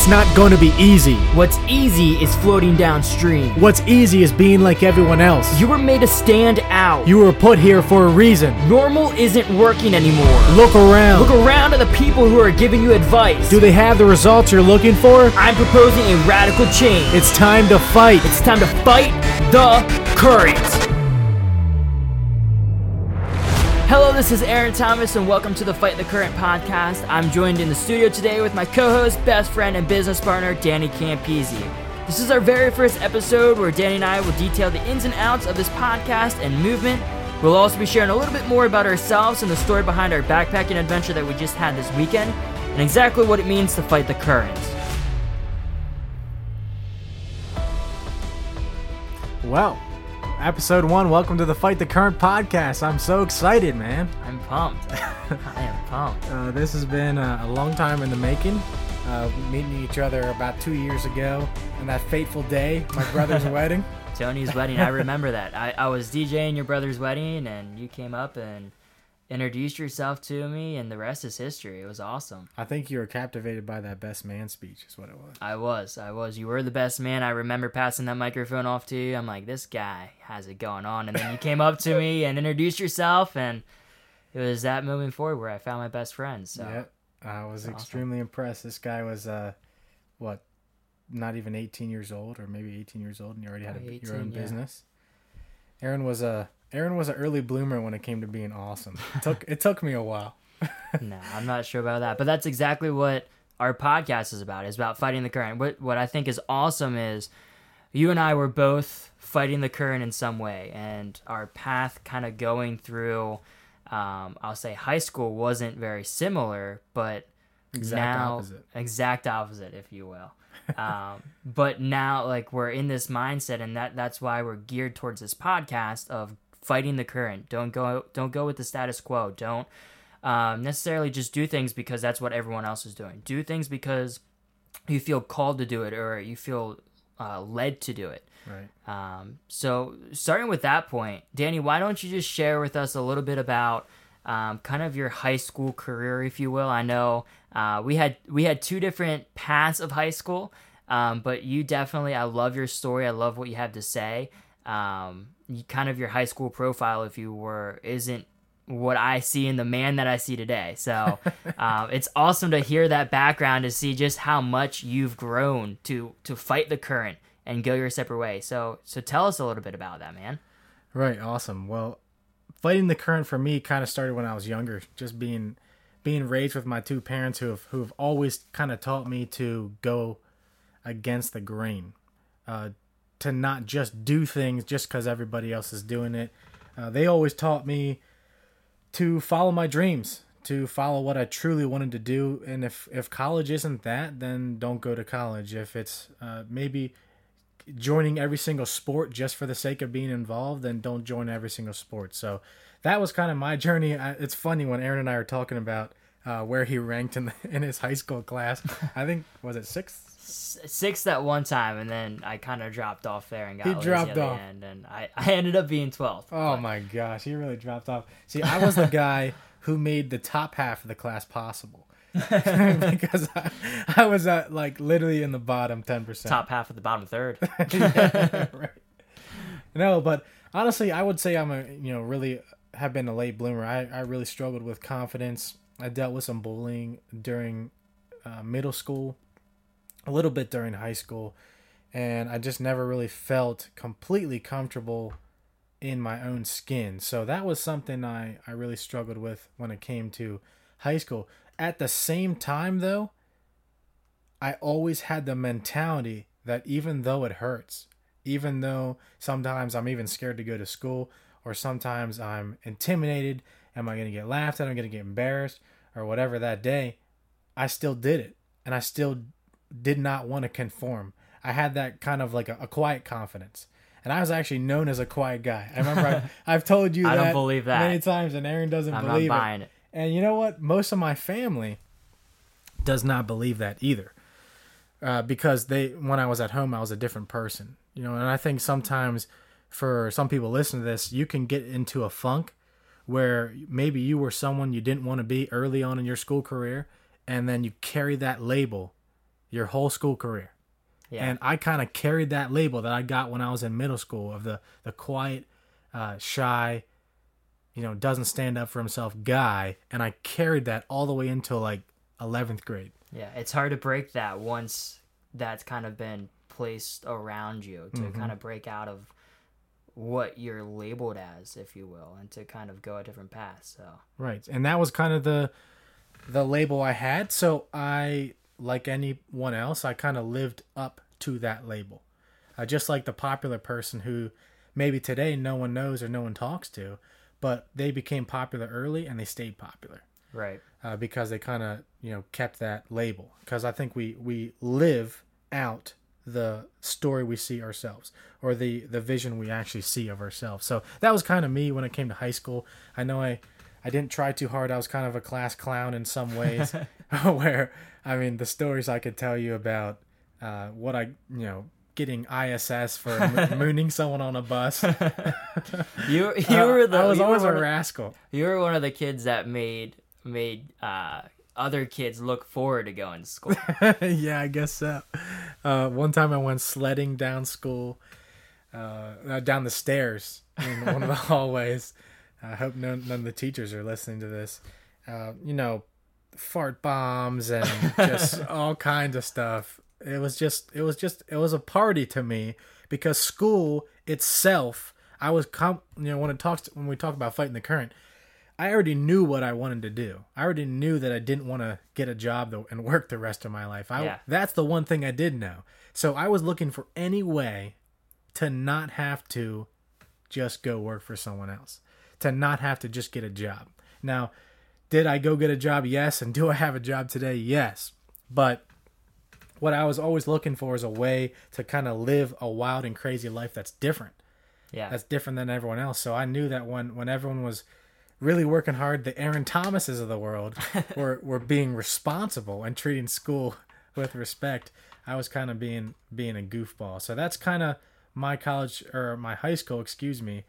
it's not to be easy. What's easy is floating downstream. What's easy is being like everyone else. You were made to stand out. You were put here for a reason. Normal isn't working anymore. Look around. Look around at the people who are giving you advice. Do they have the results you're looking for? I'm proposing a radical change. It's time to fight. It's time to fight the current. Hello, this is Aaron Thomas, and welcome to the Fight the Current podcast. I'm joined in the studio today with my co host, best friend, and business partner, Danny Campese. This is our very first episode where Danny and I will detail the ins and outs of this podcast and movement. We'll also be sharing a little bit more about ourselves and the story behind our backpacking adventure that we just had this weekend, and exactly what it means to fight the current. Well, episode one. Welcome to the Fight the Current podcast. I'm so excited, man. I'm pumped. I am pumped. Uh, this has been a, a long time in the making. Uh, meeting each other about two years ago, and that fateful day, my brother's wedding. Tony's wedding. I remember that. I, I was DJing your brother's wedding, and you came up and introduced yourself to me, and the rest is history. It was awesome. I think you were captivated by that best man speech, is what it was. I was. I was. You were the best man. I remember passing that microphone off to you. I'm like, this guy has it going on. And then you came up to me and introduced yourself, and it was that moving forward where I found my best friend. So Yep. I was awesome. extremely impressed. This guy was, uh, what, not even 18 years old, or maybe 18 years old, and you already had a, Probably your own yeah. business. Aaron was a Aaron was an early bloomer when it came to being awesome. It took it took me a while. no, I'm not sure about that. But that's exactly what our podcast is about. It's about fighting the current. What what I think is awesome is you and I were both fighting the current in some way, and our path kind of going through. Um, I'll say high school wasn't very similar, but Exact now opposite. exact opposite, if you will. um, but now, like we're in this mindset, and that that's why we're geared towards this podcast of fighting the current. Don't go don't go with the status quo. Don't um, necessarily just do things because that's what everyone else is doing. Do things because you feel called to do it or you feel uh, led to do it. Right. Um, so, starting with that point, Danny, why don't you just share with us a little bit about um, kind of your high school career, if you will? I know uh, we had we had two different paths of high school, um, but you definitely, I love your story. I love what you have to say. Um, kind of your high school profile, if you were, isn't what I see in the man that I see today. So um, it's awesome to hear that background to see just how much you've grown to to fight the current and go your separate way. So so tell us a little bit about that, man. Right. Awesome. Well, fighting the current for me kind of started when I was younger. Just being being raised with my two parents who have who have always kind of taught me to go against the grain, uh, to not just do things just because everybody else is doing it. Uh, they always taught me to follow my dreams, to follow what I truly wanted to do. And if if college isn't that, then don't go to college. If it's uh, maybe joining every single sport just for the sake of being involved, then don't join every single sport. So that was kind of my journey. I, it's funny when Aaron and I are talking about uh, where he ranked in the, in his high school class. I think was it sixth. S- Sixth at one time, and then I kind of dropped off there and got He dropped at the off. end, and I, I ended up being twelfth. Oh my gosh, he really dropped off. See, I was the guy who made the top half of the class possible. because I, I was at like literally in the bottom 10%. Top half of the bottom third. Yeah, right. No, but honestly, I would say I'm a you know really have been a late bloomer. I I really struggled with confidence. I dealt with some bullying during uh, middle school, a little bit during high school, and I just never really felt completely comfortable in my own skin. So that was something I I really struggled with when it came to high school. At the same time, though, I always had the mentality that even though it hurts, even though sometimes I'm even scared to go to school, or sometimes I'm intimidated, am I going to get laughed at? Am I going to get embarrassed, or whatever that day, I still did it. And I still did not want to conform. I had that kind of like a, a quiet confidence. And I was actually known as a quiet guy. I remember I've, I've told you I that don't believe that. many times, and Aaron doesn't I'm not believe it. it. And you know what? Most of my family does not believe that either. Uh, because they, when I was at home, I was a different person. You know, and I think sometimes for some people listening to this, you can get into a funk where maybe you were someone you didn't want to be early on in your school career, and then you carry that label your whole school career. Yeah. And I kind of carried that label that I got when I was in middle school of the the quiet, uh, shy, you know, doesn't stand up for himself guy, and I carried that all the way until like eleventh grade. Yeah, it's hard to break that once that's kind of been placed around you to Mm-hmm. kind of break out of what you're labeled as, if you will, and to kind of go a different path. So Right. And that was kind of the the label I had. So I like anyone else, I kind of lived up to that label. Uh, just like the popular person who maybe today no one knows or no one talks to, but they became popular early and they stayed popular right, uh, because they kind of you know kept that label. Because I think we we live out the story we see ourselves or the the vision we actually see of ourselves. So that was kind of me when it came to high school. I know I I didn't try too hard. I was kind of a class clown in some ways, where I mean the stories I could tell you about uh, what I you know getting ISS for mo- mooning someone on a bus. you you were the I was always a of- rascal. you were one of the kids that made made uh, other kids look forward to going to school. yeah, I guess so. Uh, one time I went sledding down school, uh, uh, down the stairs in one of the hallways. I hope none, none of the teachers are listening to this. Uh, you know, fart bombs and just all kinds of stuff. It was just, it was just, it was a party to me because school itself. I was, com- you know, when it talks when we talk about fighting the current, I already knew what I wanted to do. I already knew that I didn't want to get a job though and work the rest of my life. I Yeah. that's the one thing I did know. So I was looking for any way to not have to just go work for someone else. To not have to just get a job. Now, did I go get a job? Yes, and do I have a job today? Yes. But what I was always looking for is a way to kind of live a wild and crazy life that's different Yeah, that's different than everyone else. So I knew that when when everyone was really working hard, the Aaron Thomases of the world were were being responsible and treating school with respect. I was kind of being being a goofball. So that's kind of my college or my high school, excuse me,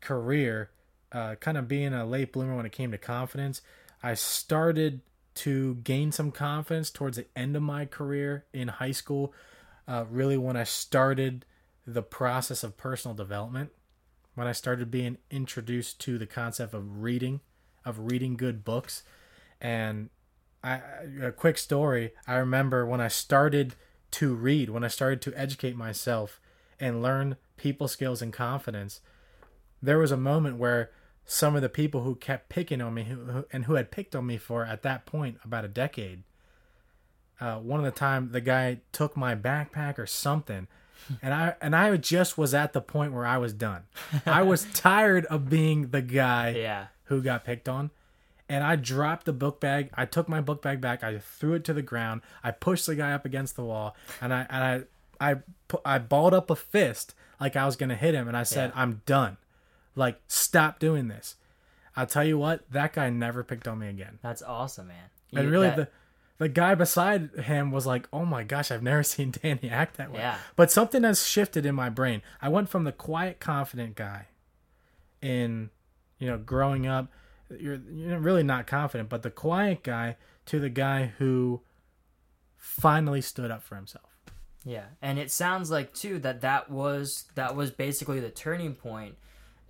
career. Uh, kind of being a late bloomer when it came to confidence. I started to gain some confidence towards the end of my career in high school. Uh, really, when I started the process of personal development when I started being introduced to the concept of reading, of reading good books. And I, a quick story I remember when I started to read, when I started to educate myself and learn people skills and confidence, there was a moment where some of the people who kept picking on me who, who, and who had picked on me for at that point about a decade uh, one of the time the guy took my backpack or something and i and i just was at the point where i was done. I was tired of being the guy yeah, who got picked on and i dropped the book bag. I took my book bag back. I threw it to the ground. I pushed the guy up against the wall and i and i i i balled up a fist like i was gonna hit him and i said Yeah. i'm done like stop doing this i'll tell you what that guy never picked on me again that's awesome, man. and really that- the the guy beside him was like, "Oh my gosh, I've never seen Danny act that way." Yeah. But something has shifted in my brain. I went from the quiet, confident guy in, you know, growing up. You're you're really not confident, but the quiet guy to the guy who finally stood up for himself. Yeah, and it sounds like too that that was that was basically the turning point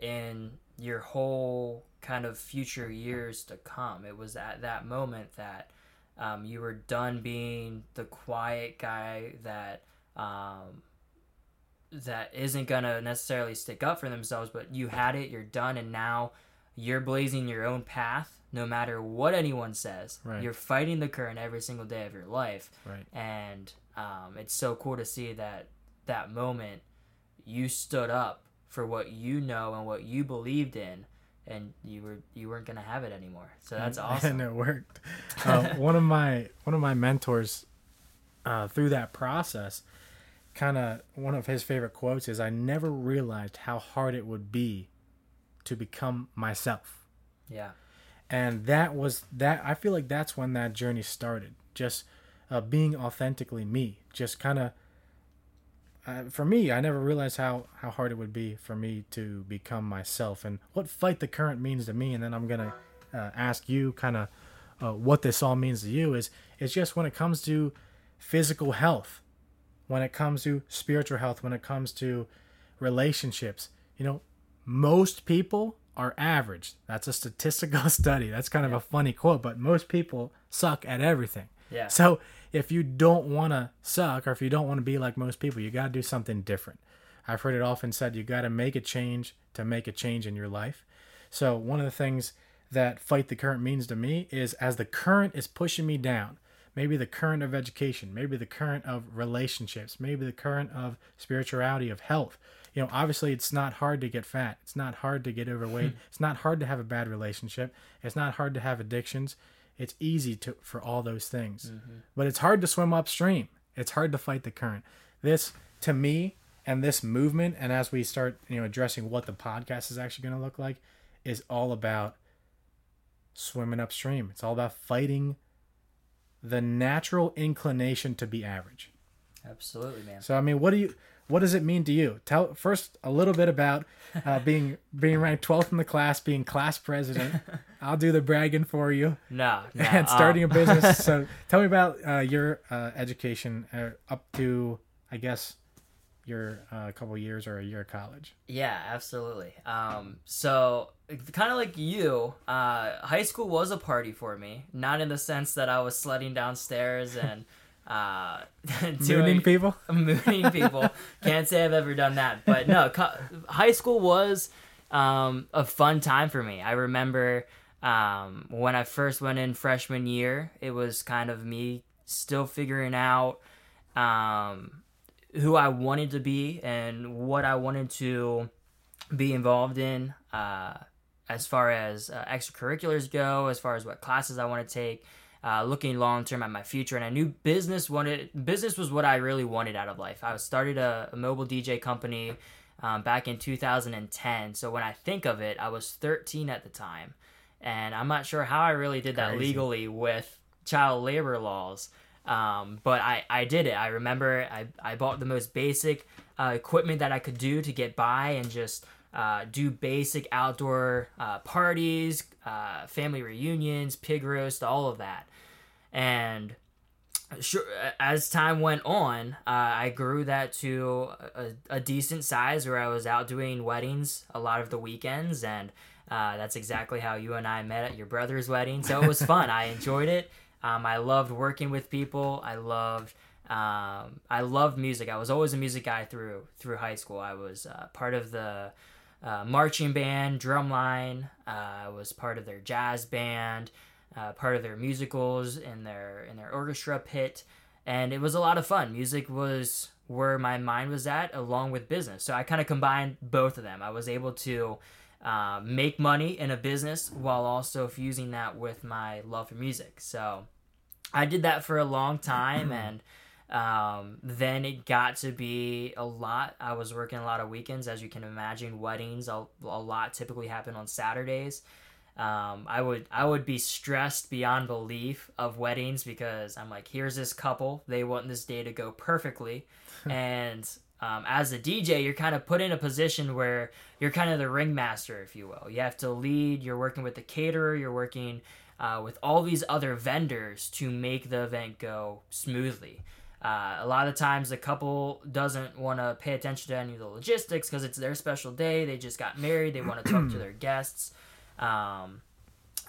in your whole kind of future years to come. It was at that moment that um, you were done being the quiet guy that um, that isn't gonna necessarily stick up for themselves, but you had it, you're done, and now you're blazing your own path. No matter what anyone says, Right. you're fighting the current every single day of your life Right. and um, it's so cool to see that that moment you stood up for what you know and what you believed in and you were you weren't gonna have it anymore. So that's awesome. and it worked. Uh, one of my one of my mentors uh, through that process, kind of one of his favorite quotes is, "I never realized how hard it would be to become myself." yeah. And that was that i feel like that's when that journey started. Just uh, being authentically me. Just kind of uh, for me i never realized how how hard it would be for me to become myself and what fight the current means to me and then i'm gonna uh, ask you kind of uh, what this all means to you is it's just when it comes to physical health, when it comes to spiritual health, when it comes to relationships. You know, most people are average. That's a statistical study. That's kind of a funny quote, but most people suck at everything. Yeah. So if you don't want to suck or if you don't want to be like most people, you got to do something different. I've heard it often said you got to make a change to make a change in your life. So one of the things that fight the current means to me is as the current is pushing me down, maybe the current of education, maybe the current of relationships, maybe the current of spirituality, of health. You know, obviously it's not hard to get fat. It's not hard to get overweight. Hmm. it's not hard to have a bad relationship. It's not hard to have addictions. It's easy to for all those things. Mm-hmm. But it's hard to swim upstream. It's hard to fight the current. This to me and this movement and as we start, you know, addressing what the podcast is actually going to look like is all about swimming upstream. It's all about fighting the natural inclination to be average. Absolutely, man. So I mean, what do you what does it mean to you? Tell first a little bit about uh, being being ranked 12th in the class, being class president. I'll do the bragging for you. No, no. and starting um, a business. so tell me about uh, your uh, education uh, up to, I guess, your uh, couple years or a year of college. Yeah, absolutely. Um, so kind of like you, uh, high school was a party for me. Not in the sense that I was sledding downstairs and uh, Mooning doing people. mooning people. Can't say I've ever done that, but no, co- high school was um, a fun time for me. I remember um, when I first went in freshman year, it was kind of me still figuring out um, who I wanted to be and what I wanted to be involved in uh, as far as uh, extracurriculars go, as far as what classes I want to take. Uh, looking long term at my future, and I knew business wanted business was what I really wanted out of life. I started a, a mobile DJ company um, back in 2010. So when I think of it, I was 13 at the time, and I'm not sure how I really did that Crazy. legally with child labor laws. Um, but I, I did it. I remember I, I bought the most basic uh, equipment that I could do to get by and just uh, do basic outdoor uh, parties, uh, family reunions, pig roast, all of that. And sure, as time went on, uh, I grew that to a, a decent size where I was out doing weddings a lot of the weekends, and uh, that's exactly how you and I met at your brother's wedding. So it was fun. I enjoyed it. Um, I loved working with people. I loved. Um, I loved music. I was always a music guy through through high school. I was uh, part of the uh, marching band, drumline. Uh, I was part of their jazz band, uh, part of their musicals in their in their orchestra pit, and it was a lot of fun. Music was where my mind was at, along with business. So I kind of combined both of them. I was able to uh, make money in a business while also fusing that with my love for music. So I did that for a long time and um, then it got to be a lot. I was working a lot of weekends, as you can imagine. Weddings, a, a lot typically happen on Saturdays. Um, I would I would be stressed beyond belief of weddings because I'm like, here's this couple, they want this day to go perfectly, and um, as a DJ, you're kind of put in a position where you're kind of the ringmaster, if you will. You have to lead. You're working with the caterer. You're working uh, with all these other vendors to make the event go smoothly. Uh, a lot of times, the couple doesn't want to pay attention to any of the logistics because it's their special day. They just got married. They want to talk to their guests. Um,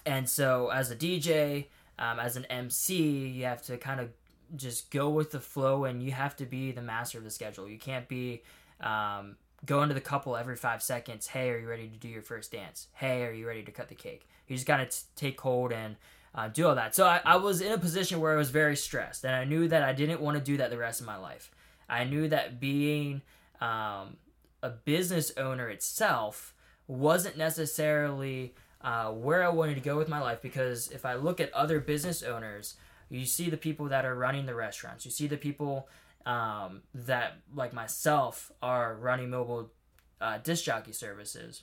and so, as a DJ, um, as an MC, you have to kind of just go with the flow and you have to be the master of the schedule. You can't be um, going to the couple every five seconds. Hey, are you ready to do your first dance? Hey, are you ready to cut the cake? You just got to take hold and uh, do all that. So I, I was in a position where I was very stressed and I knew that I didn't want to do that the rest of my life. I knew that being um, a business owner itself wasn't necessarily uh, where I wanted to go with my life because if I look at other business owners, you see the people that are running the restaurants, you see the people um, that, like myself, are running mobile uh, disc jockey services.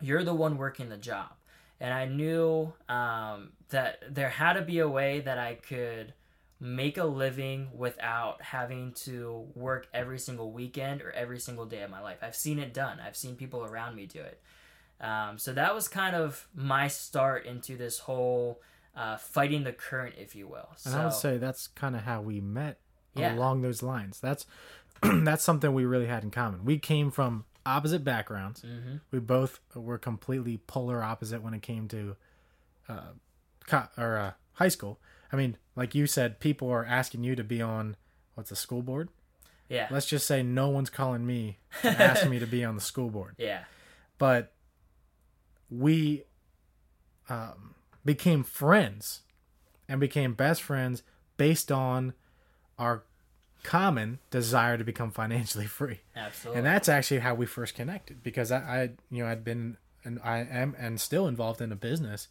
You're the one working the job. And I knew um, that there had to be a way that I could make a living without having to work every single weekend or every single day of my life. I've seen it done. I've seen people around me do it. Um, so that was kind of my start into this whole uh, fighting the current, if you will. So, And I would say that's kind of how we met Yeah. along those lines. That's that's something we really had in common. We came from opposite backgrounds. Mm-hmm. We both were completely polar opposite when it came to uh, co- or uh, high school. I mean, like you said, people are asking you to be on what's the school board. Yeah. Let's just say no one's calling me and asking me to be on the school board. Yeah. But we um, became friends and became best friends based on our common desire to become financially free. Absolutely. And that's actually how we first connected because I, I you know, I'd been and I am and still involved in a business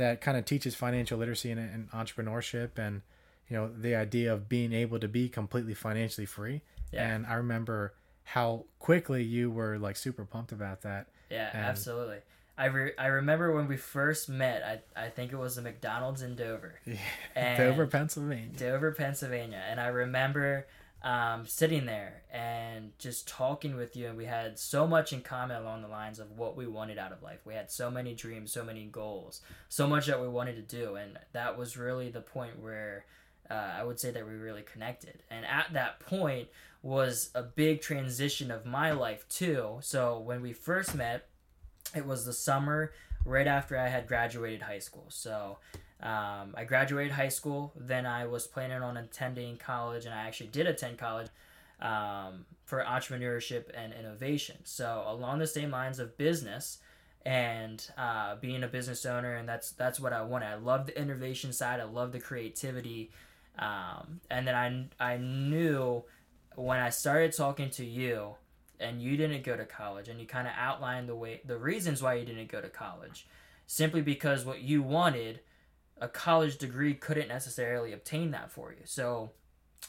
that kind of teaches financial literacy and, and entrepreneurship and you know the idea of being able to be completely financially free. Yeah. And I remember how quickly you were like super pumped about that. Yeah, And- absolutely. I, re- I remember when we first met. I I think it was the McDonald's in Dover, And- Dover, Pennsylvania. Dover, Pennsylvania, and I remember um, sitting there and just talking with you, and we had so much in common along the lines of what we wanted out of life. We had so many dreams, so many goals, so much that we wanted to do, and that was really the point where uh, I would say that we really connected. And at that point was a big transition of my life too. So when we first met, it was the summer right after I had graduated high school. So um, I graduated high school. Then I was planning on attending college, and I actually did attend college um, for entrepreneurship and innovation. So along the same lines of business and uh, being a business owner, and that's that's what I wanted. I love the innovation side. I love the creativity, um, and then I I knew when I started talking to you, and you didn't go to college, and you kind of outlined the way the reasons why you didn't go to college, simply because what you wanted a college degree couldn't necessarily obtain that for you. So,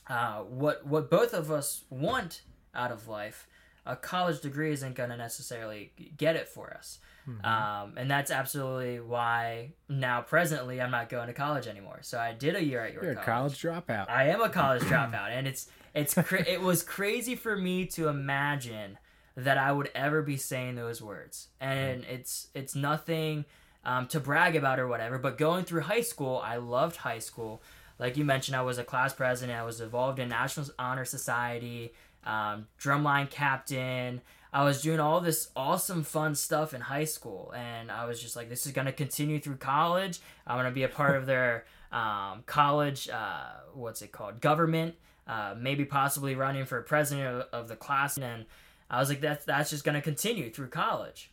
uh, what what both of us want out of life, a college degree isn't going to necessarily get it for us. Um, and that's absolutely why now presently I'm not going to college anymore. So I did a year at your You're a college dropout. I am a college dropout, and it's it's cra- it was crazy for me to imagine that I would ever be saying those words, and it's it's nothing um, to brag about or whatever. But going through high school, I loved high school. Like you mentioned, I was a class president. I was involved in National Honor Society, um, drumline captain. I was doing all this awesome, fun stuff in high school, and I was just like, "This is gonna continue through college. I'm gonna be a part of their um, college, uh, what's it called, government, uh, maybe possibly running for president of, of the class." And I was like, "That's that's just gonna continue through college."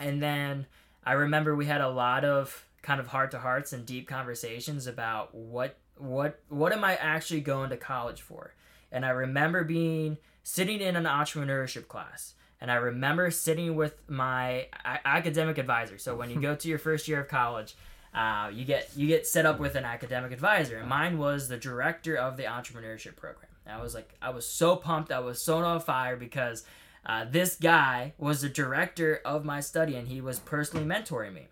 And then I remember we had a lot of kind of heart to hearts and deep conversations about what what what am I actually going to college for? And I remember being sitting in an entrepreneurship class and I remember sitting with my academic advisor. So when you go to your first year of college, uh, you get you get set up with an academic advisor, and mine was the director of the entrepreneurship program. And I was like, I was so pumped, I was so on fire because uh, this guy was the director of my study, and he was personally mentoring me.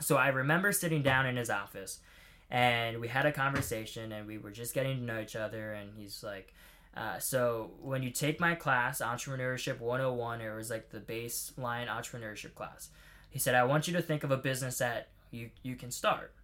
So I remember sitting down in his office, and we had a conversation, and we were just getting to know each other. And he's like, uh, "So when you take my class, Entrepreneurship 101, it was like the baseline entrepreneurship class." He said, "I want you to think of a business that you you can start."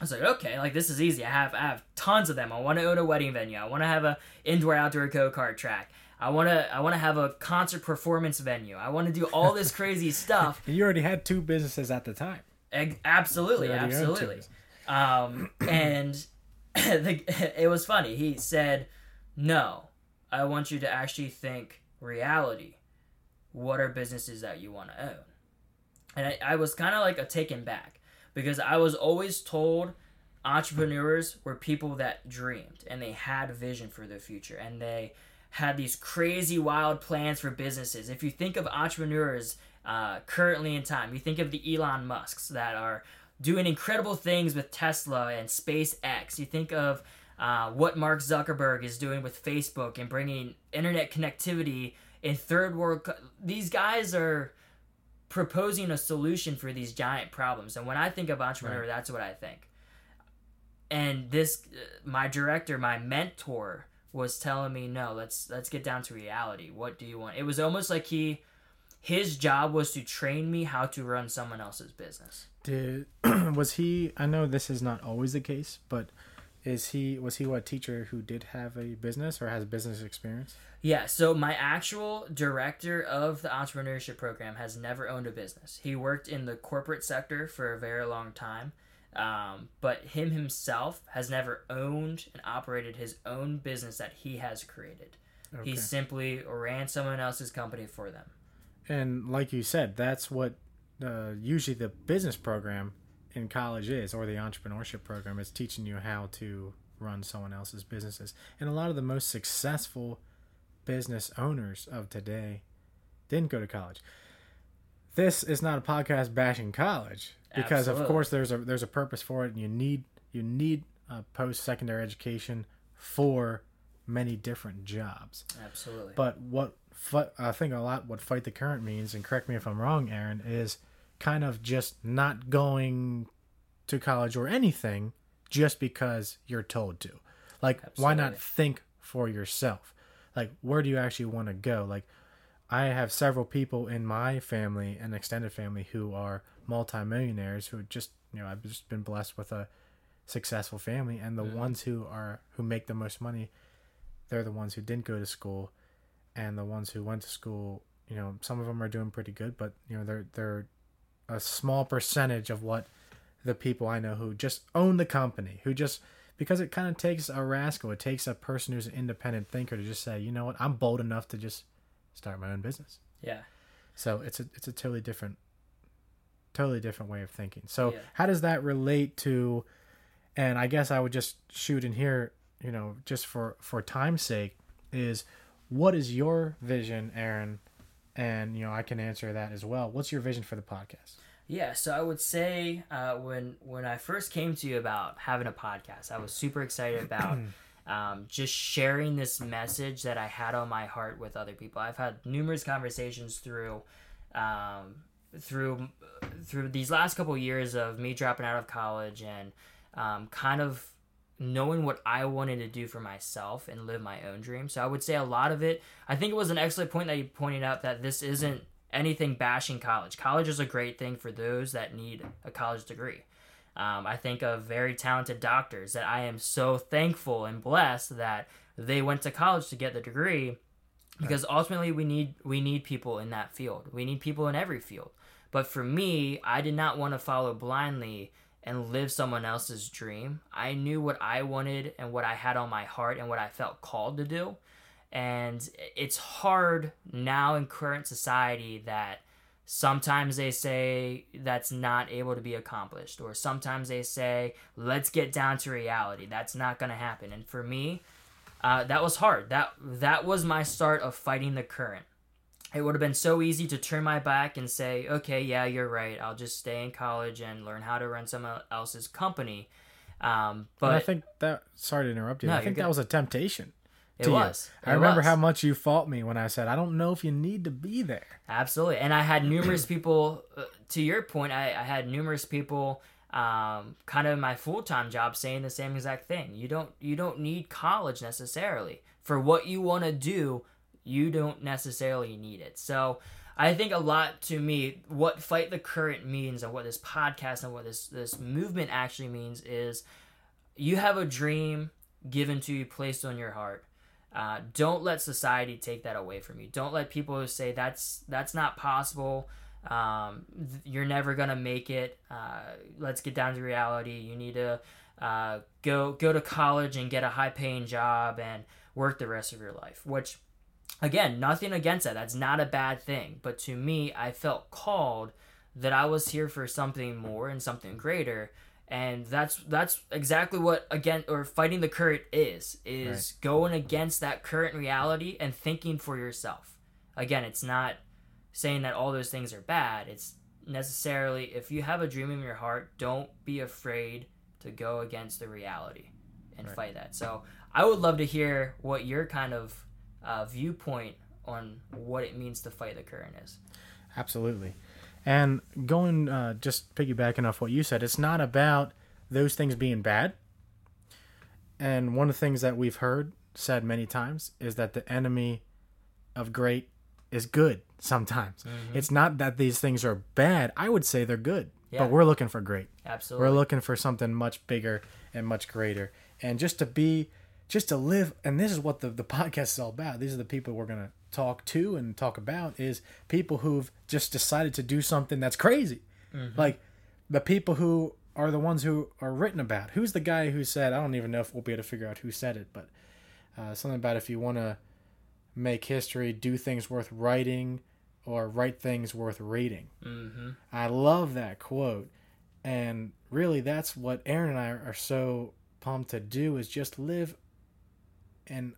I was like, okay, like this is easy. I have I have tons of them. I want to own a wedding venue. I want to have a indoor outdoor go kart track. I want to I want to have a concert performance venue. I want to do all this crazy stuff. You already had two businesses at the time. Eg- absolutely, You already owned two absolutely. Um, and the, it was funny. He said, "No, I want you to actually think reality. What are businesses that you want to own?" And I, I was kind of like a taken back because I was always told entrepreneurs were people that dreamed and they had vision for the future and they had these crazy wild plans for businesses. If you think of entrepreneurs uh, currently in time, you think of the Elon Musks that are doing incredible things with Tesla and SpaceX. You think of uh, what Mark Zuckerberg is doing with Facebook and bringing internet connectivity in third world. These guys are proposing a solution for these giant problems. And when I think of entrepreneur, that's what I think. And this, uh, my director, my mentor, was telling me, no, let's let's get down to reality. What do you want? It was almost like he, his job was to train me how to run someone else's business. Did was he? I know this is not always the case, but is he was he what teacher who did have a business or has business experience? Yeah, so my actual director of the entrepreneurship program has never owned a business. He worked in the corporate sector for a very long time, um, but him himself has never owned and operated his own business that he has created. Okay. He simply ran someone else's company for them. And like you said, that's what uh, usually the business program in college is, or the entrepreneurship program is teaching you how to run someone else's businesses. And a lot of the most successful business owners of today didn't go to college. This is not a podcast bashing college because Absolutely. of course there's a there's a purpose for it and you need you need a post secondary education for many different jobs. Absolutely. But what I think a lot what fight the current means, and correct me if I'm wrong, Aaron, is kind of just not going to college or anything just because you're told to. Like, why not think for yourself? Like, where do you actually want to go? Like, I have several people in my family and extended family who are multimillionaires who just, you know, I've just been blessed with a successful family, and the mm-hmm. ones who are who make the most money, they're the ones who didn't go to school, and the ones who went to school, you know, some of them are doing pretty good, but you know, they're they're a small percentage of what the people I know who just own the company, who just because it kind of takes a rascal, it takes a person who's an independent thinker to just say, you know what, I'm bold enough to just start my own business. yeah. So it's a it's a totally different, totally different way of thinking. So Yeah. how does that relate to? And I guess I would just shoot in here, you know, just for for time's sake, is what is your vision, Aaron? And you know, I can answer that as well. What's your vision for the podcast? Yeah, so I would say uh, when when I first came to you about having a podcast, I was super excited about um, just sharing this message that I had on my heart with other people. I've had numerous conversations through um, through through these last couple years of me dropping out of college and um, kind of knowing what I wanted to do for myself and live my own dream. So I would say a lot of it. I think it was an excellent point that you pointed out that this isn't anything bashing college. College is a great thing for those that need a college degree. Um, I think of very talented doctors that I am so thankful and blessed that they went to college to get the degree because ultimately we need we need people in that field. We need people in every field. But for me, I did not want to follow blindly and live someone else's dream. I knew what I wanted and what I had on my heart and what I felt called to do. And it's hard now in current society that sometimes they say that's not able to be accomplished, or sometimes they say, let's get down to reality. That's not going to happen. And for me, uh, that was hard. That that was my start of fighting the current. It would have been so easy to turn my back and say, "Okay, yeah, you're right. I'll just stay in college and learn how to run someone else's company." Um, But but I think that sorry to interrupt you. No, I think good. that was a temptation. it to you. was. I It remember was. how much you fought me when I said I don't know if you need to be there. Absolutely. And I had numerous people, uh, to your point, I, I had numerous people um, kind of my full-time job saying the same exact thing. You don't you don't need college necessarily. For what you want to do, you don't necessarily need it. So I think a lot to me, what fight the current means and what this podcast and what this this movement actually means is you have a dream given to you, placed on your heart. Uh, don't let society take that away from you. Don't let people say that's that's not possible. Um, th- you're never gonna make it. Uh, let's get down to reality. You need to uh, go go to college and get a high paying job and work the rest of your life. Which, again, nothing against that. That's not a bad thing. But to me, I felt called that I was here for something more and something greater and that's that's exactly what again or fighting the current is is going against that current reality and thinking for yourself again it's not saying that all those things are bad it's necessarily if you have a dream in your heart don't be afraid to go against the reality and Right. fight that so i would love to hear what your kind of uh, viewpoint on what it means to fight the current is Absolutely. And going, uh, just piggybacking off what you said, it's not about those things being bad. And one of the things that we've heard said many times is that the enemy of great is good sometimes. It's not that these things are bad. I would say they're good. Yeah. But we're looking for great. absolutely We're looking for something much bigger and much greater. and just to be just to live and this is what the, the podcast is all about. These are the people we're going to talk to and talk about is people who've just decided to do something that's crazy. Like the people who are the ones who are written about. Who's the guy who said i don't even know if we'll be able to figure out who said it but uh, something about if you want to make history do things worth writing or write things worth reading. Mm-hmm. I love that quote. And really that's what Aaron and I are so pumped to do is just live an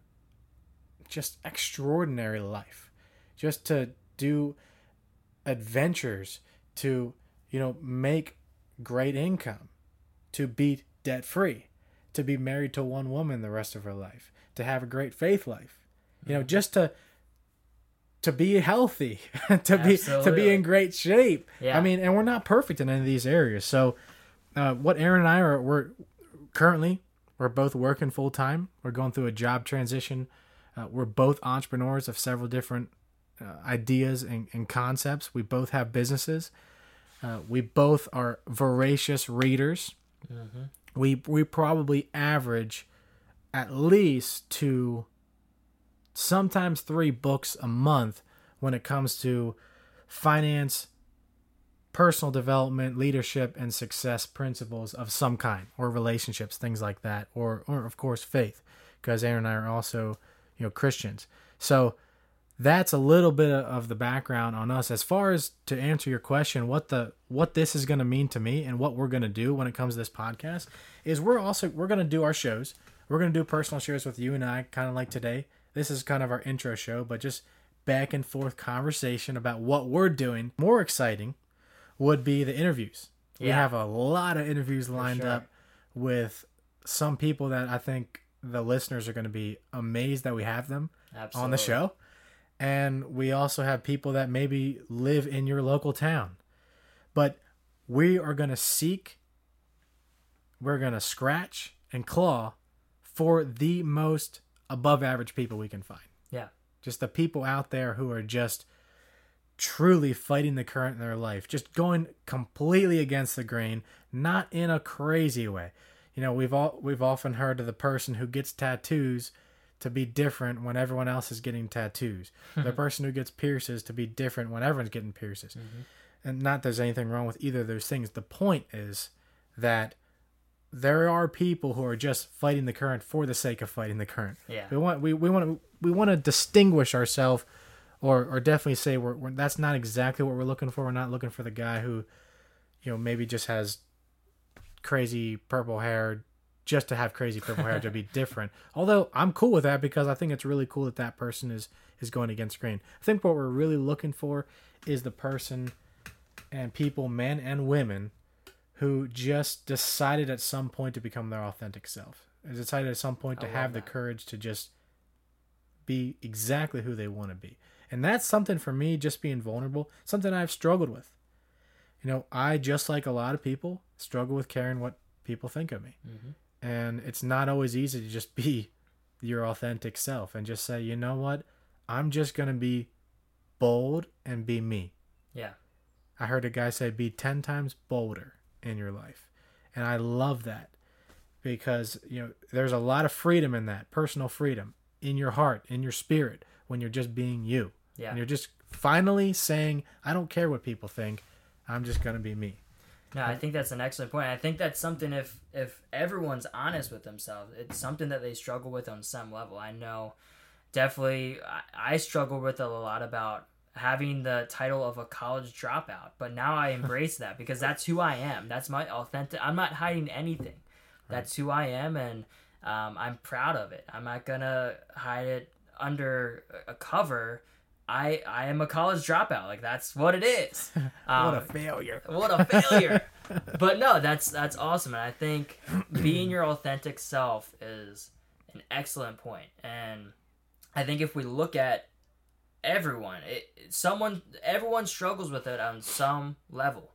just extraordinary life. Just to do adventures to, you know, make great income, to be debt free, to be married to one woman the rest of her life, to have a great faith life. You know, just to to be healthy, to be to be in great shape. Yeah. I mean, and we're not perfect in any of these areas. So, uh, what Aaron and I are, we're currently we're both working full time. We're going through a job transition. Uh, we're both entrepreneurs of several different uh, ideas and, and concepts. We both have businesses. Uh, we both are voracious readers. We we probably average at least two, sometimes three books a month when it comes to finance, personal development, leadership, and success principles of some kind, or relationships, things like that, or or of course faith, because Aaron and I are also you know Christians. So that's a little bit of the background on us. As far as to answer your question what the what this is going to mean to me and what we're going to do when it comes to this podcast is we're also we're going to do our shows. We're going to do personal shows with you and i kind of like today. This is kind of our intro show but just back and forth conversation about what we're doing more exciting would be the interviews we Yeah. have a lot of interviews lined sure. up with some people that i think the listeners are going to be amazed that we have them Absolutely. on the show. And we also have people that maybe live in your local town. But we are going to seek, we're going to scratch and claw for the most above average people we can find. Yeah. Just the people out there who are just truly fighting the current in their life, just going completely against the grain, not in a crazy way. You know, we've all we've often heard of the person who gets tattoos to be different when everyone else is getting tattoos. the person who gets pierces to be different when everyone's getting pierces. Mm-hmm. And not there's anything wrong with either of those things. The point is that there are people who are just fighting the current for the sake of fighting the current. Yeah. We want we, we want to we want to distinguish ourselves or or definitely say we're, we're that's not exactly what we're looking for. We're not looking for the guy who you know maybe just has crazy purple hair just to have crazy purple hair to be different. Although I'm cool with that because I think it's really cool that that person is is going against grain. I think what we're really looking for is the person and people, men and women, who just decided at some point to become their authentic self. Has decided at some point to have love the courage to just be exactly who they want to be. And that's something for me, just being vulnerable, something I've struggled with. You know, I, just like a lot of people, struggle with caring what people think of me. Mm-hmm. And it's not always easy to just be your authentic self and just say, you know what? I'm just going to be bold and be me. Yeah. I heard a guy say, be 10 times bolder in your life. And I love that because, you know, there's a lot of freedom in that personal freedom in your heart, in your spirit, when you're just being you. Yeah. And you're just finally saying, I don't care what people think. I'm just going to be me. No, I think that's an excellent point. I think that's something if if everyone's honest with themselves, it's something that they struggle with on some level. I know definitely I, I struggle with it a lot about having the title of a college dropout, but now I embrace that because that's who I am. That's my authentic. I'm not hiding anything. That's who I am, and um, I'm proud of it. I'm not gonna hide it under a cover. I I am a college dropout. Like that's what it is. Um, what a failure. what a failure but no that's that's awesome and i think being your authentic self is an excellent point. and i think if we look at everyone it- someone everyone struggles with it on some level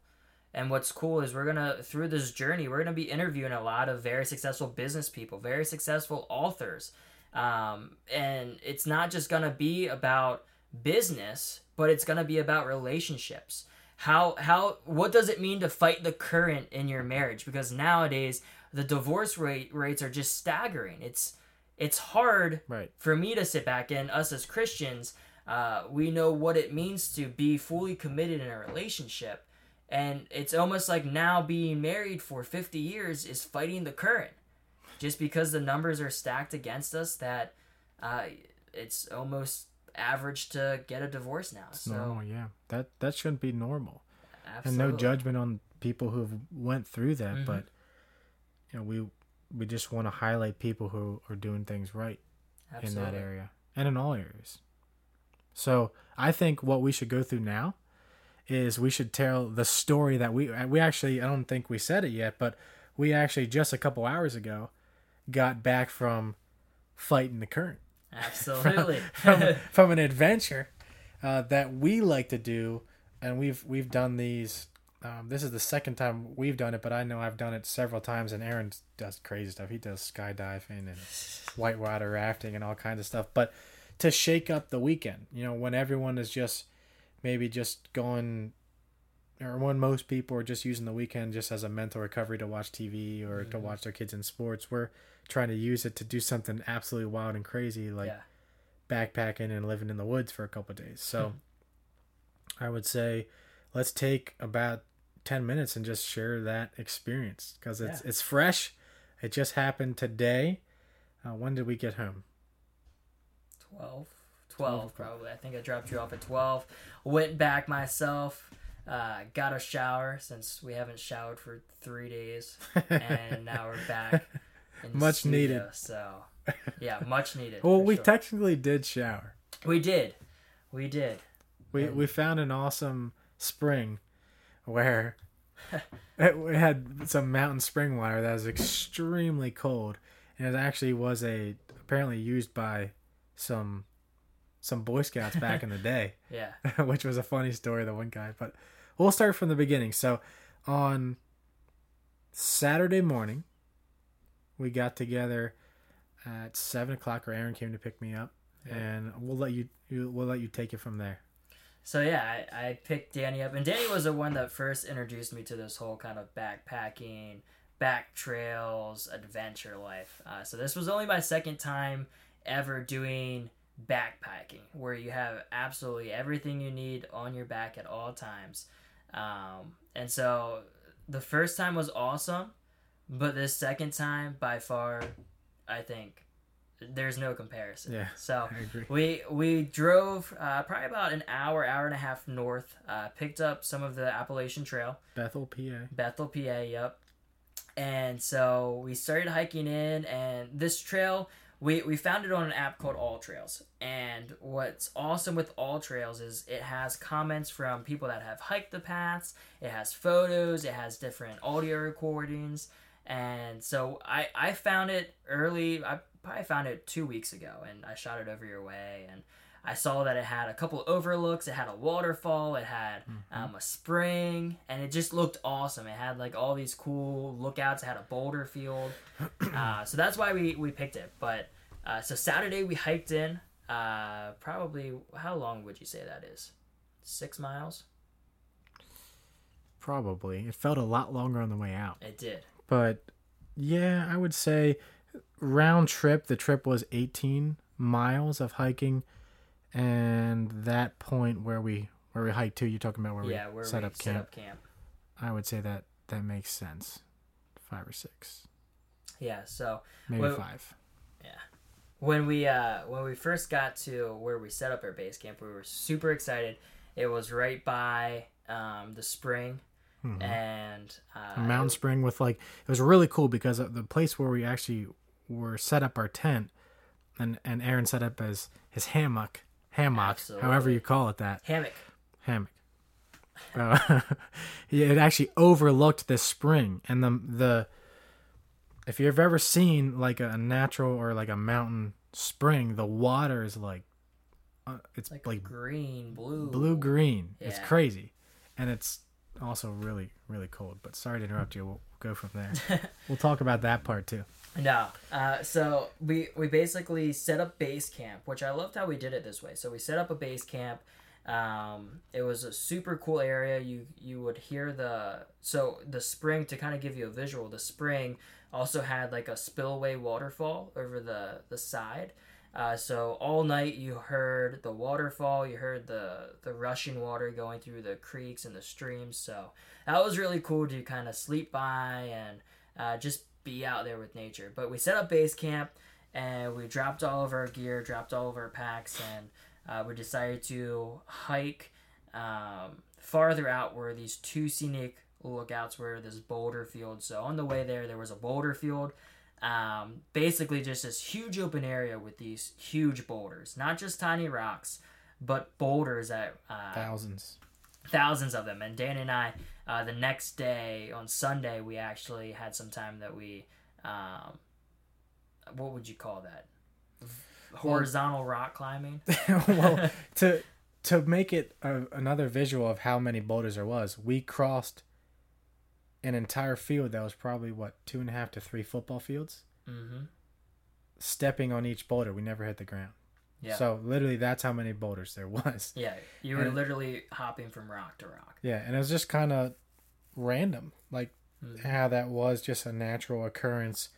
and what's cool is we're gonna through this journey we're gonna be interviewing a lot of very successful business people very successful authors um, and it's not just gonna be about business but it's gonna be about relationships how how what does it mean to fight the current in your marriage because nowadays the divorce rate rates are just staggering. It's it's hard Right. for me to sit back and us as Christians, uh, we know what it means to be fully committed in a relationship. And it's almost like now being married for 50 years is fighting the current. Just because the numbers are stacked against us, that uh, it's almost average to get a divorce now. So, Normal, yeah. That that shouldn't be normal. absolutely. and no judgment on people who've went through that Mhm. but you know we we just want to highlight people who are doing things right in that area and in all areas so i think what we should go through now is we should tell the story that we we actually i don't think we said it yet but we actually just a couple hours ago got back from fighting the current Absolutely. from, from an adventure uh, that we like to do, and we've we've done these. Um, this is the second time we've done it, but I know I've done it several times. And Aaron does crazy stuff. He does skydiving and whitewater rafting and all kinds of stuff. But to shake up the weekend, you know, when everyone is just maybe just going, or when most people are just using the weekend just as a mental recovery to watch TV or to Mhm. watch their kids in sports, we're trying to use it to do something absolutely wild and crazy, like yeah. backpacking and living in the woods for a couple of days. So I would say let's take about 10 minutes and just share that experience because it's Yeah. it's fresh. It just happened today. Uh, when did we get home? 12 12, 12 probably i think i dropped you off at 12 went back myself uh, got a shower since we haven't showered for three days and now we're back Much studio, needed. so yeah much needed well, we sure. technically did shower. we did we did We And- we found an awesome spring where it, we had some mountain spring water that was extremely cold, and it actually was a apparently used by some some Boy Scouts back in the day, yeah which was a funny story. The one guy, but we'll start from the beginning. So on Saturday morning, we got together at seven o'clock. Or Aaron came to pick me up, Yeah. and we'll let you, you we'll let you take it from there. So yeah, I, I picked Danny up, and Danny was the one that first introduced me to this whole kind of backpacking, back trails, adventure life. Uh, so this was only my second time ever doing backpacking, where you have absolutely everything you need on your back at all times. Um, and so the first time was awesome, but this second time, by far, I think there's no comparison. Yeah. So we we drove uh, probably about an hour, hour and a half north. Uh, picked up some of the Appalachian Trail, Bethel, PA. Bethel, PA. Yep. And so we started hiking in, and this trail we we found it on an app called All Trails. And what's awesome with All Trails is it has comments from people that have hiked the paths. It has photos. It has different audio recordings. And so I I found it early. I probably found it two weeks ago, and I shot it over your way. And I saw that it had a couple overlooks. It had a waterfall. It had um, a spring, and it just looked awesome. It had like all these cool lookouts. It had a boulder field. Uh, so that's why we we picked it. But uh, so Saturday we hiked in. Uh, probably how long would you say that is? Six miles. Probably. It felt a lot longer on the way out. It did. But yeah, I would say round trip, the trip was 18 miles of hiking. And that point where we where we hiked to, you're talking about where yeah, we where set we up set camp. up camp. I would say that that makes sense. Five or six, Yeah. So maybe Well- five. when we uh when we first got to where we set up our base camp we were super excited it was right by um the spring Mhm. and uh A mountain spring with like it was really cool because the place where we actually were set up our tent, and and Aaron set up as his hammock, hammock, however you call it that hammock hammock. Uh, it actually overlooked this spring, and the the if you've ever seen like a natural or like a mountain spring, the water is like uh, it's like, like, green blue blue green. It's crazy, and it's also really really cold. But sorry to interrupt you. We'll go from there. we'll talk about that part too. No. Uh, so we we basically set up base camp, which I loved how we did it this way. So we set up a base camp. Um, it was a super cool area. You you would hear the so the spring to kind of give you a visual. The spring also had like a spillway waterfall over the the side. Uh, so all night you heard the waterfall, you heard the the rushing water going through the creeks and the streams. So that was really cool to kind of sleep by and uh, just be out there with nature. But we set up base camp and we dropped all of our gear, dropped all of our packs, and uh, we decided to hike um, farther out where these two scenic lookouts were this boulder field. So on the way there, there was a boulder field. Um, basically, just this huge open area with these huge boulders, not just tiny rocks, but boulders that uh, Thousands. thousands of them. And Dan and I, uh, the next day on Sunday, we actually had some time that we, um, what would you call that? Horizontal rock climbing. well, to to make it a, another visual of how many boulders there was, we crossed an entire field that was probably what two and a half to three football fields. hmm Stepping on each boulder, we never hit the ground. Yeah. So literally, that's how many boulders there was. Yeah, you were And- literally hopping from rock to rock. Yeah, and it was just kind of random, like Mhm. how that was just a natural occurrence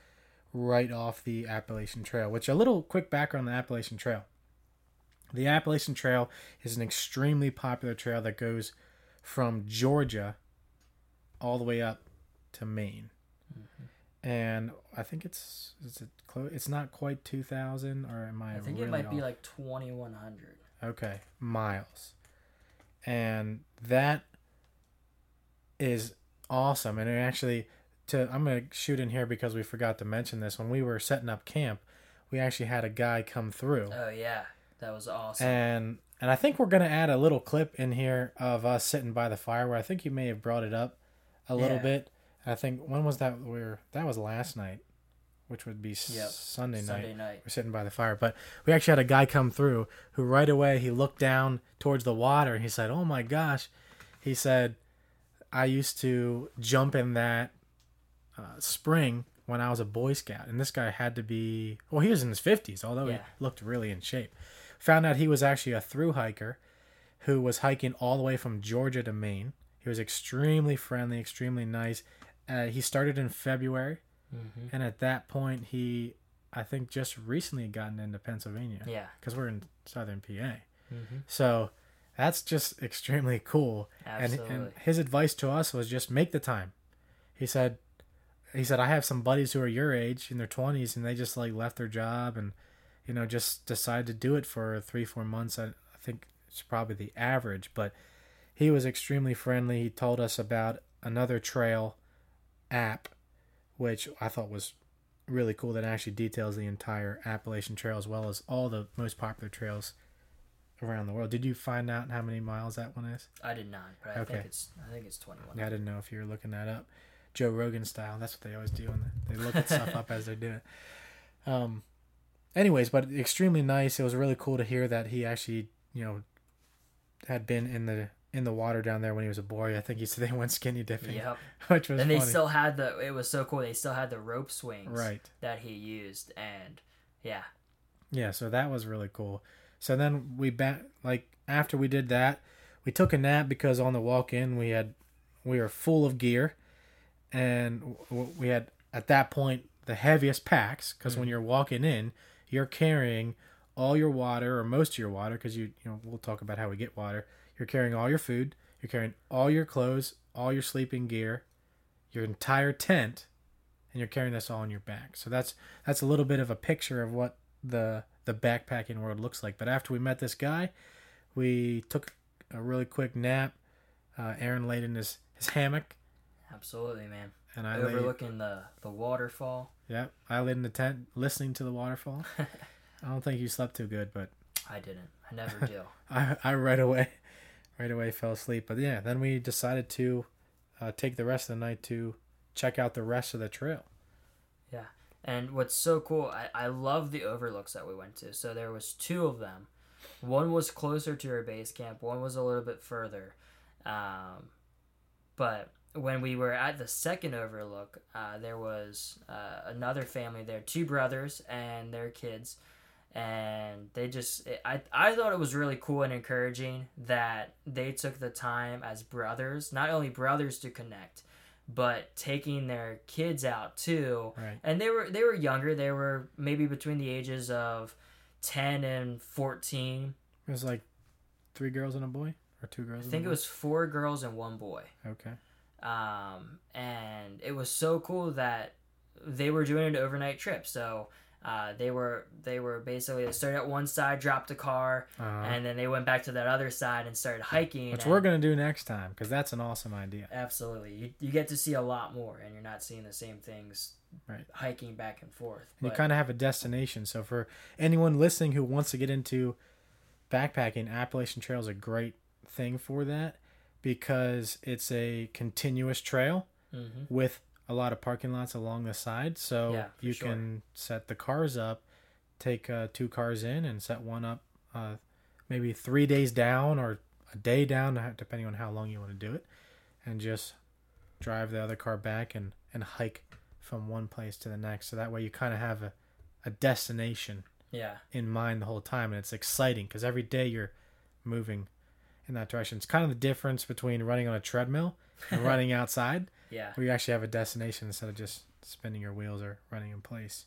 right off the Appalachian Trail. Which a little quick background on the Appalachian Trail. The Appalachian Trail is an extremely popular trail that goes from Georgia all the way up to Maine. Mm-hmm. And I think it's is it close? It's not quite two thousand, or am I? I think really it might be like 2100. Okay, miles. And that is awesome. And it actually to I'm going to shoot in here because we forgot to mention this when we were setting up camp, we actually had a guy come through. Oh yeah, that was awesome. And and I think we're going to add a little clip in here of us sitting by the fire where I think you may have brought it up a little Yeah. bit. I think when was that Where that was last night, which would be Yep. Sunday night Sunday night. we're sitting by the fire. But we actually had a guy come through who right away he looked down towards the water and he said, "Oh my gosh," he said, "I used to jump in that uh, spring when I was a Boy Scout." And this guy had to be well, he was in his fifties, although Yeah. he looked really in shape. Found out he was actually a through hiker who was hiking all the way from Georgia to Maine. He was extremely friendly, extremely nice. Uh, he started in February, hmm and at that point, he, I think, just recently gotten into Pennsylvania Yeah. because we're in southern PA. hmm So that's just extremely cool. And, Absolutely. and his advice to us was just make the time. He said, he said, I have some buddies who are your age in their 20s and they just like left their job and, you know, just decided to do it for three, four months. I, I think it's probably the average, but he was extremely friendly. He told us about another trail app, which I thought was really cool that actually details the entire Appalachian Trail as well as all the most popular trails around the world. Did you find out how many miles that one is? I did not, but I Okay. think it's I think it's 21. Yeah, I didn't know if you were looking that up. Joe Rogan style. That's what they always do, and they look at stuff up as they do it. Um, anyways, but extremely nice. It was really cool to hear that he actually, you know, had been in the in the water down there when he was a boy. I think he said they went skinny dipping, Yep. which was And they funny. still had the. It was so cool. They still had the rope swings right. that he used, and yeah, Yeah, so that was really cool. So then we back like after we did that, we took a nap because on the walk in we had we were full of gear, and we had at that point the heaviest packs because when mm-hmm. you're walking in, you're carrying all your water or most of your water because you you know we'll talk about how we get water. You're carrying all your food, you're carrying all your clothes, all your sleeping gear, your entire tent, and you're carrying this all on your back. So that's that's a little bit of a picture of what the the backpacking world looks like. But after we met this guy, we took a really quick nap. Uh, Aaron laid in his, his hammock, absolutely, man. and I laid, Overlooking the the waterfall. yeah, I laid in the tent listening to the waterfall. I don't think you slept too good, but I didn't. I never do. I I right away, right away fell asleep. But yeah, then we decided to uh, take the rest of the night to check out the rest of the trail. Yeah, and what's so cool, I, I love the overlooks that we went to. So there was two of them. One was closer to our base camp. One was a little bit further. Um, but when we were at the second overlook, uh, there was uh, another family there, two brothers and their kids, and they just I I thought it was really cool and encouraging that they took the time as brothers, not only brothers to connect, but taking their kids out too. Right. And they were they were younger. They were maybe between the ages of ten and fourteen. It was like three girls and a boy, or two girls. I think it was four girls and one boy. Okay. Um, and it was so cool that they were doing an overnight trip. So uh, they were they were basically they started at one side, dropped a car, Uh, and then they went back to that other side and started hiking. which and- we're gonna do next time because that's an awesome idea. Absolutely, you, you get to see a lot more, and you're not seeing the same things Right. hiking back and forth. And you kind of have a destination. So for anyone listening who wants to get into backpacking, Appalachian Trail is a great thing for that because it's a continuous trail Mhm. with a lot of parking lots along the side. So Yeah, you sure. can set the cars up, take uh, two cars in, and set one up uh, maybe three days down or a day down, depending on how long you want to do it, and just drive the other car back and, and hike from one place to the next. So that way you kind of have a, a destination yeah, in mind the whole time, and it's exciting because every day you're moving in that direction. It's kind of the difference between running on a treadmill and running outside yeah, where you actually have a destination instead of just spinning your wheels or running in place.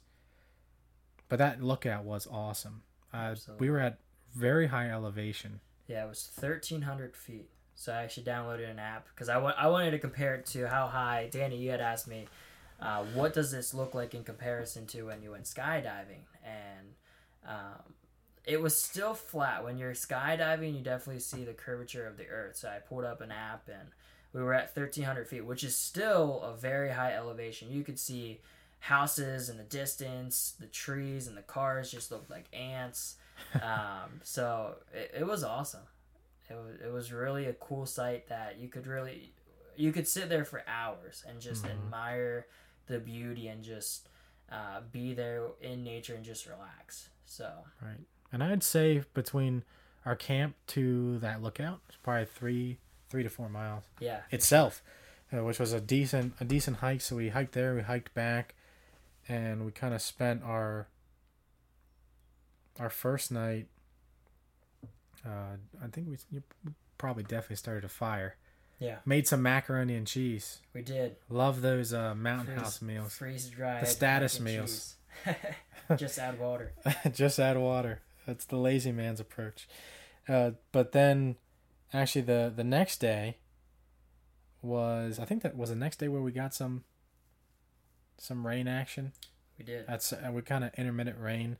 But that lookout was awesome. Uh, we were at very high elevation. yeah. It was thirteen hundred feet. So I actually downloaded an app because I wa- I wanted to compare it to how high. Danny, you had asked me, uh, what does this look like in comparison to when you went skydiving? And um, it was still flat. When you're skydiving, you definitely see the curvature of the earth. So I pulled up an app and we were at 1,300 feet, which is still a very high elevation. You could see houses in the distance, the trees and the cars just looked like ants. Um, so it, it was awesome. It was, it was really a cool sight that you could really you could sit there for hours and just Mhm. admire the beauty and just uh, be there in nature and just relax. So Right. And I'd say between our camp to that lookout, it's probably three three to four miles yeah, itself, uh, which was a decent a decent hike. So we hiked there, we hiked back, and we kind of spent our our first night. Uh, I think we you probably definitely started a fire. yeah, Made some macaroni and cheese. we did. Love those uh, mountain Freeze- house meals. Freeze dried The status meals. just add water. Just add water. That's the lazy man's approach. Uh, but then, actually, the the next day was I think that was the next day where we got some some rain action. We did. That's uh, we kind of intermittent rain.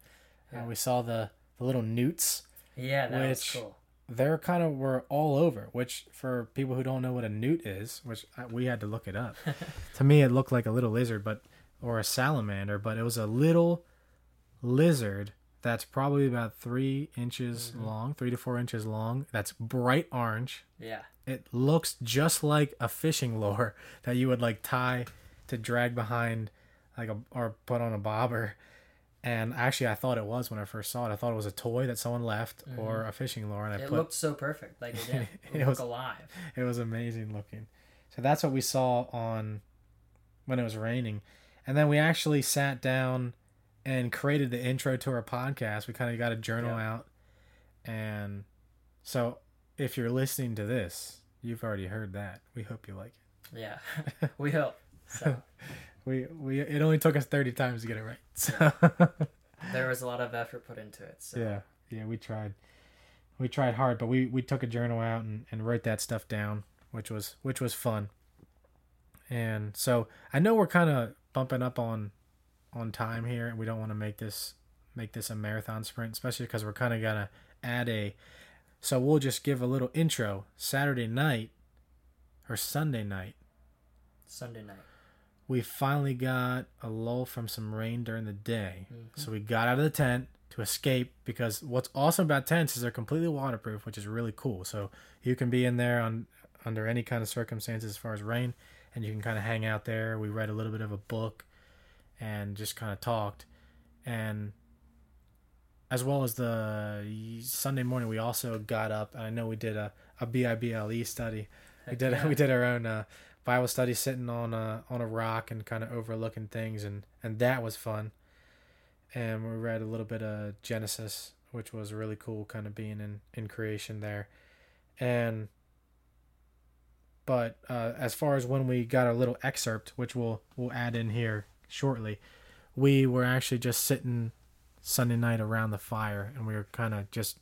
Yeah. Uh, we saw the the little newts. Yeah, that was cool. They're kind of were all over. Which for people who don't know what a newt is, which I, we had to look it up. to me, it looked like a little lizard, but or a salamander, but it was a little lizard that's probably about three inches Mhm. long, three to four inches long. That's bright orange. Yeah, It looks just like a fishing lure that you would like tie to drag behind, like a or put on a bobber. And actually, I thought it was when I first saw it. I thought it was a toy that someone left or a fishing lure, and I Mm-hmm. it put looked so perfect. Like it. It, was- alive. it was amazing looking. So that's what we saw on when it was raining. And then we actually sat down and created the intro to our podcast. We kind of got a journal Yeah. out. And so if you're listening to this, you've already heard that. We hope you like it. Yeah, we hope. So. We we it only took us 30 times to get it right. So there was a lot of effort put into it. So yeah. Yeah, we tried. We tried hard, but we we took a journal out and, and wrote that stuff down, which was which was fun. And so I know we're kind of bumping up on on time here, and we don't want to make this make this a marathon sprint, especially because we're kind of gonna add a. So we'll just give a little intro. Saturday night or Sunday night, Sunday night. we finally got a lull from some rain during the day. Mhm. So we got out of the tent to escape because what's awesome about tents is they're completely waterproof, which is really cool. So you can be in there on under any kind of circumstances as far as rain and you can kind of hang out there. We read a little bit of a book and just kind of talked and as well as the Sunday morning we also got up and I know we did a, a BIBLE study. We did yeah. we did our own uh, Bible study sitting on a on a rock and kind of overlooking things and and that was fun. And we read a little bit of Genesis, which was really cool, kind of being in in creation there, and but uh, as far as when we got our little excerpt, which we'll we'll add in here shortly, we were actually just sitting Sunday night around the fire, and we were kind of just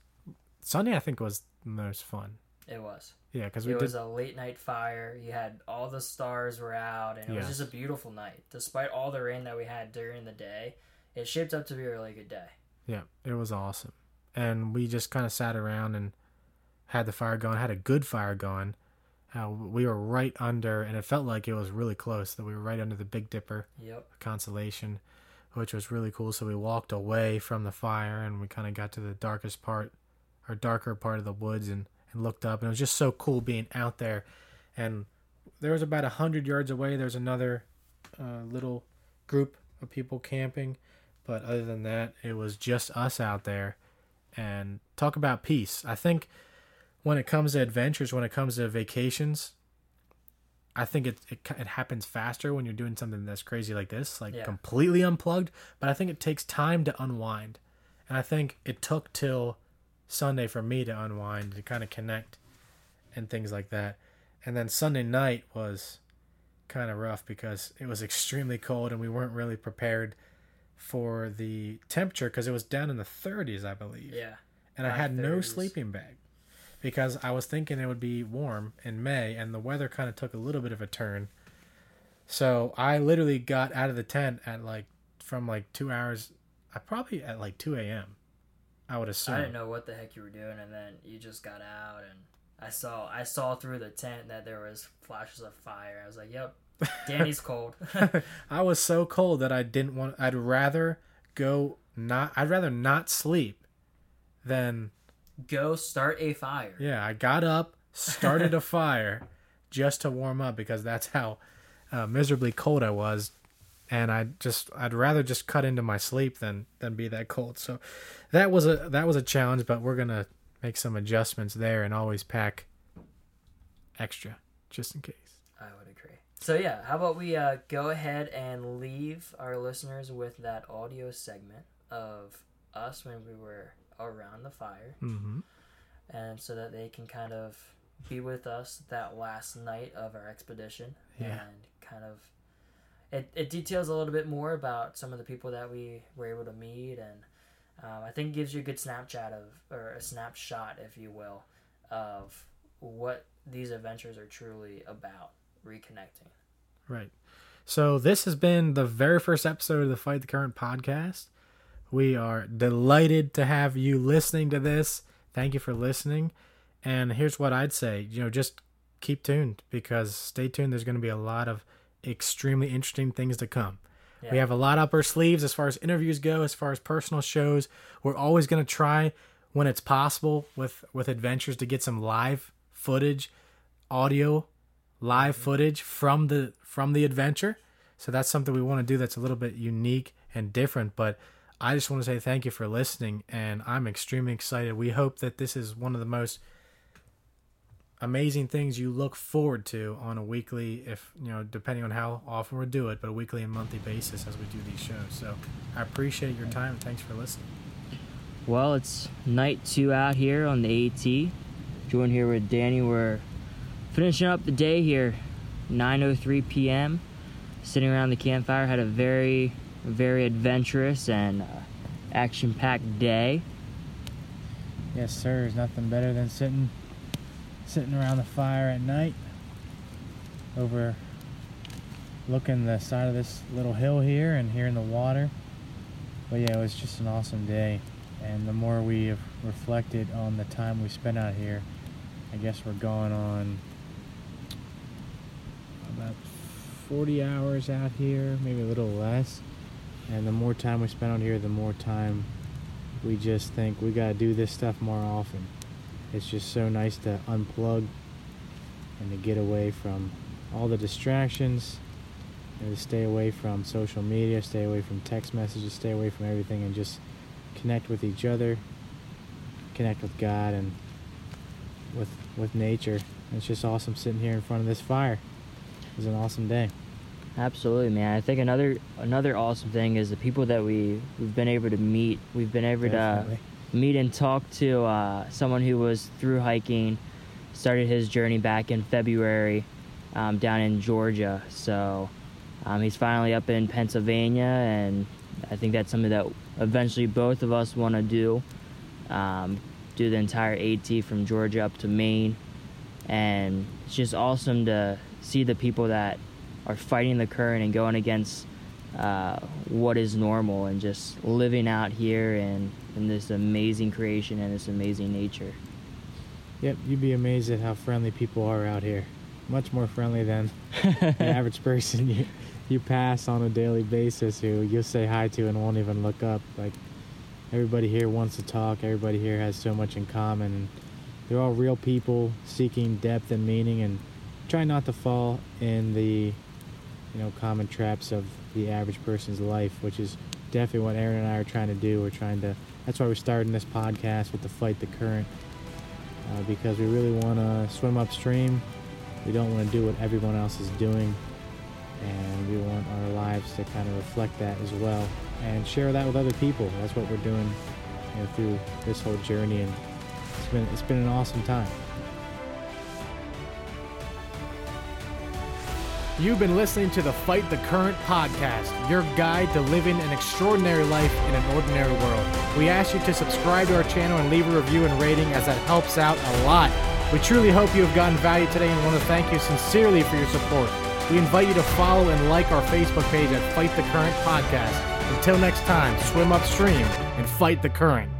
Sunday. I think was the most fun. It was. Yeah, because It did. was a late night fire. You had all the stars were out, and it was just a beautiful night. Despite all the rain that we had during the day, it shaped up to be a really good day. Yeah, it was awesome. And we just kind of sat around and had the fire going, had a good fire going. Uh, we were right under, and it felt like it was really close, that we were right under the Big Dipper Yep. constellation, which was really cool. So we walked away from the fire and we kind of got to the darkest part, or darker part of the woods and, and looked up. And it was just so cool being out there. And there was about a hundred yards away, there's another uh, little group of people camping. But other than that, it was just us out there. And talk about peace. I think when it comes to adventures, when it comes to vacations, I think it, it it happens faster when you're doing something that's crazy like this, like Yeah. completely unplugged. But I think it takes time to unwind, and I think it took till Sunday for me to unwind to kind of connect and things like that. And then Sunday night was kind of rough because it was extremely cold and we weren't really prepared for the temperature because it was down in the 30s, I believe Yeah. and I had no sleeping bag because I was thinking it would be warm in May, and the weather kind of took a little bit of a turn. So I literally got out of the tent at like from like two hours. I probably at like two a.m. I would assume. I didn't know what the heck you were doing, and then you just got out, and I saw I saw through the tent that there was flashes of fire. I was like, "Yep, Danny's cold." I was so cold that I didn't want. I'd rather go not. I'd rather not sleep than Go start a fire. Yeah, I got up, started a fire just to warm up because that's how uh, miserably cold I was, and I just I'd rather just cut into my sleep than than be that cold. So that was a that was a challenge, but we're gonna make some adjustments there and always pack extra just in case. I would agree. So yeah, how about we uh, go ahead and leave our listeners with that audio segment of us when we were around the fire, Mm-hmm. and so that they can kind of be with us that last night of our expedition Yeah. and kind of it, it details a little bit more about some of the people that we were able to meet and um, I think it gives you a good snapshot of or a snapshot if you will of what these adventures are truly about reconnecting Right. So this has been the very first episode of the Fight the Current podcast. We are delighted to have you listening to this. Thank you for listening. And here's what I'd say, you know, just keep tuned because stay tuned. There's going to be a lot of extremely interesting things to come. Yeah. We have a lot up our sleeves as far as interviews go, as far as personal shows. We're always going to try when it's possible with with adventures to get some live footage, audio, live mm-hmm. footage from the from the adventure. So that's something we want to do that's a little bit unique and different, but I just want to say thank you for listening and I'm extremely excited. We hope that this is one of the most amazing things you look forward to on a weekly if you know depending on how often we do it but a weekly and monthly basis as we do these shows so i appreciate your time and thanks for listening Well, it's night two out here on the AT. Joined here with Danny. We're finishing up the day here, 9:03 p.m. Sitting around the campfire, had a very, very adventurous and uh, action-packed day. yes sir. There's nothing better than sitting sitting around the fire at night over looking the side of this little hill here and hearing the water. But yeah it was just an awesome day. And the more we have reflected on the time we spent out here i guess we're going on about 40 hours out here maybe a little less and the more time we spend out here the more time we just think we got to do this stuff more often. It's just so nice to unplug and to get away from all the distractions and to stay away from social media stay away from text messages stay away from everything and just connect with each other connect with god and with with nature. It's just awesome sitting here in front of this fire. It was an awesome day Absolutely, man. I think another another awesome thing is the people that we we've been able to meet. We've been able to meet and talk to uh, someone who was through hiking, started his journey back in February, um, down in Georgia. So um, he's finally up in Pennsylvania, and I think that's something that eventually both of us want to do. Um, do the entire AT from Georgia up to Maine, and it's just awesome to see the people that are fighting the current and going against uh, what is normal and just living out here in, in this amazing creation and this amazing nature. Yep, you'd be amazed at how friendly people are out here. Much more friendly than the average person you you pass on a daily basis who you'll say hi to and won't even look up. Like everybody here wants to talk. Everybody here has so much in common. They're all real people seeking depth and meaning and trying not to fall in the you know common traps of the average person's life, which is definitely what Aaron and I are trying to do. We're trying to. That's why we're starting this podcast with the fight the current, uh, because we really want to swim upstream. We don't want to do what everyone else is doing, and we want our lives to kind of reflect that as well, and share that with other people. That's what we're doing you know, through this whole journey, and it's been it's been an awesome time. You've been listening to the Fight the Current podcast, your guide to living an extraordinary life in an ordinary world. We ask you to subscribe to our channel and leave a review and rating as that helps out a lot. We truly hope you have gotten value today and want to thank you sincerely for your support. We invite you to follow and like our Facebook page at Fight the Current Podcast. Until next time, swim upstream and fight the current.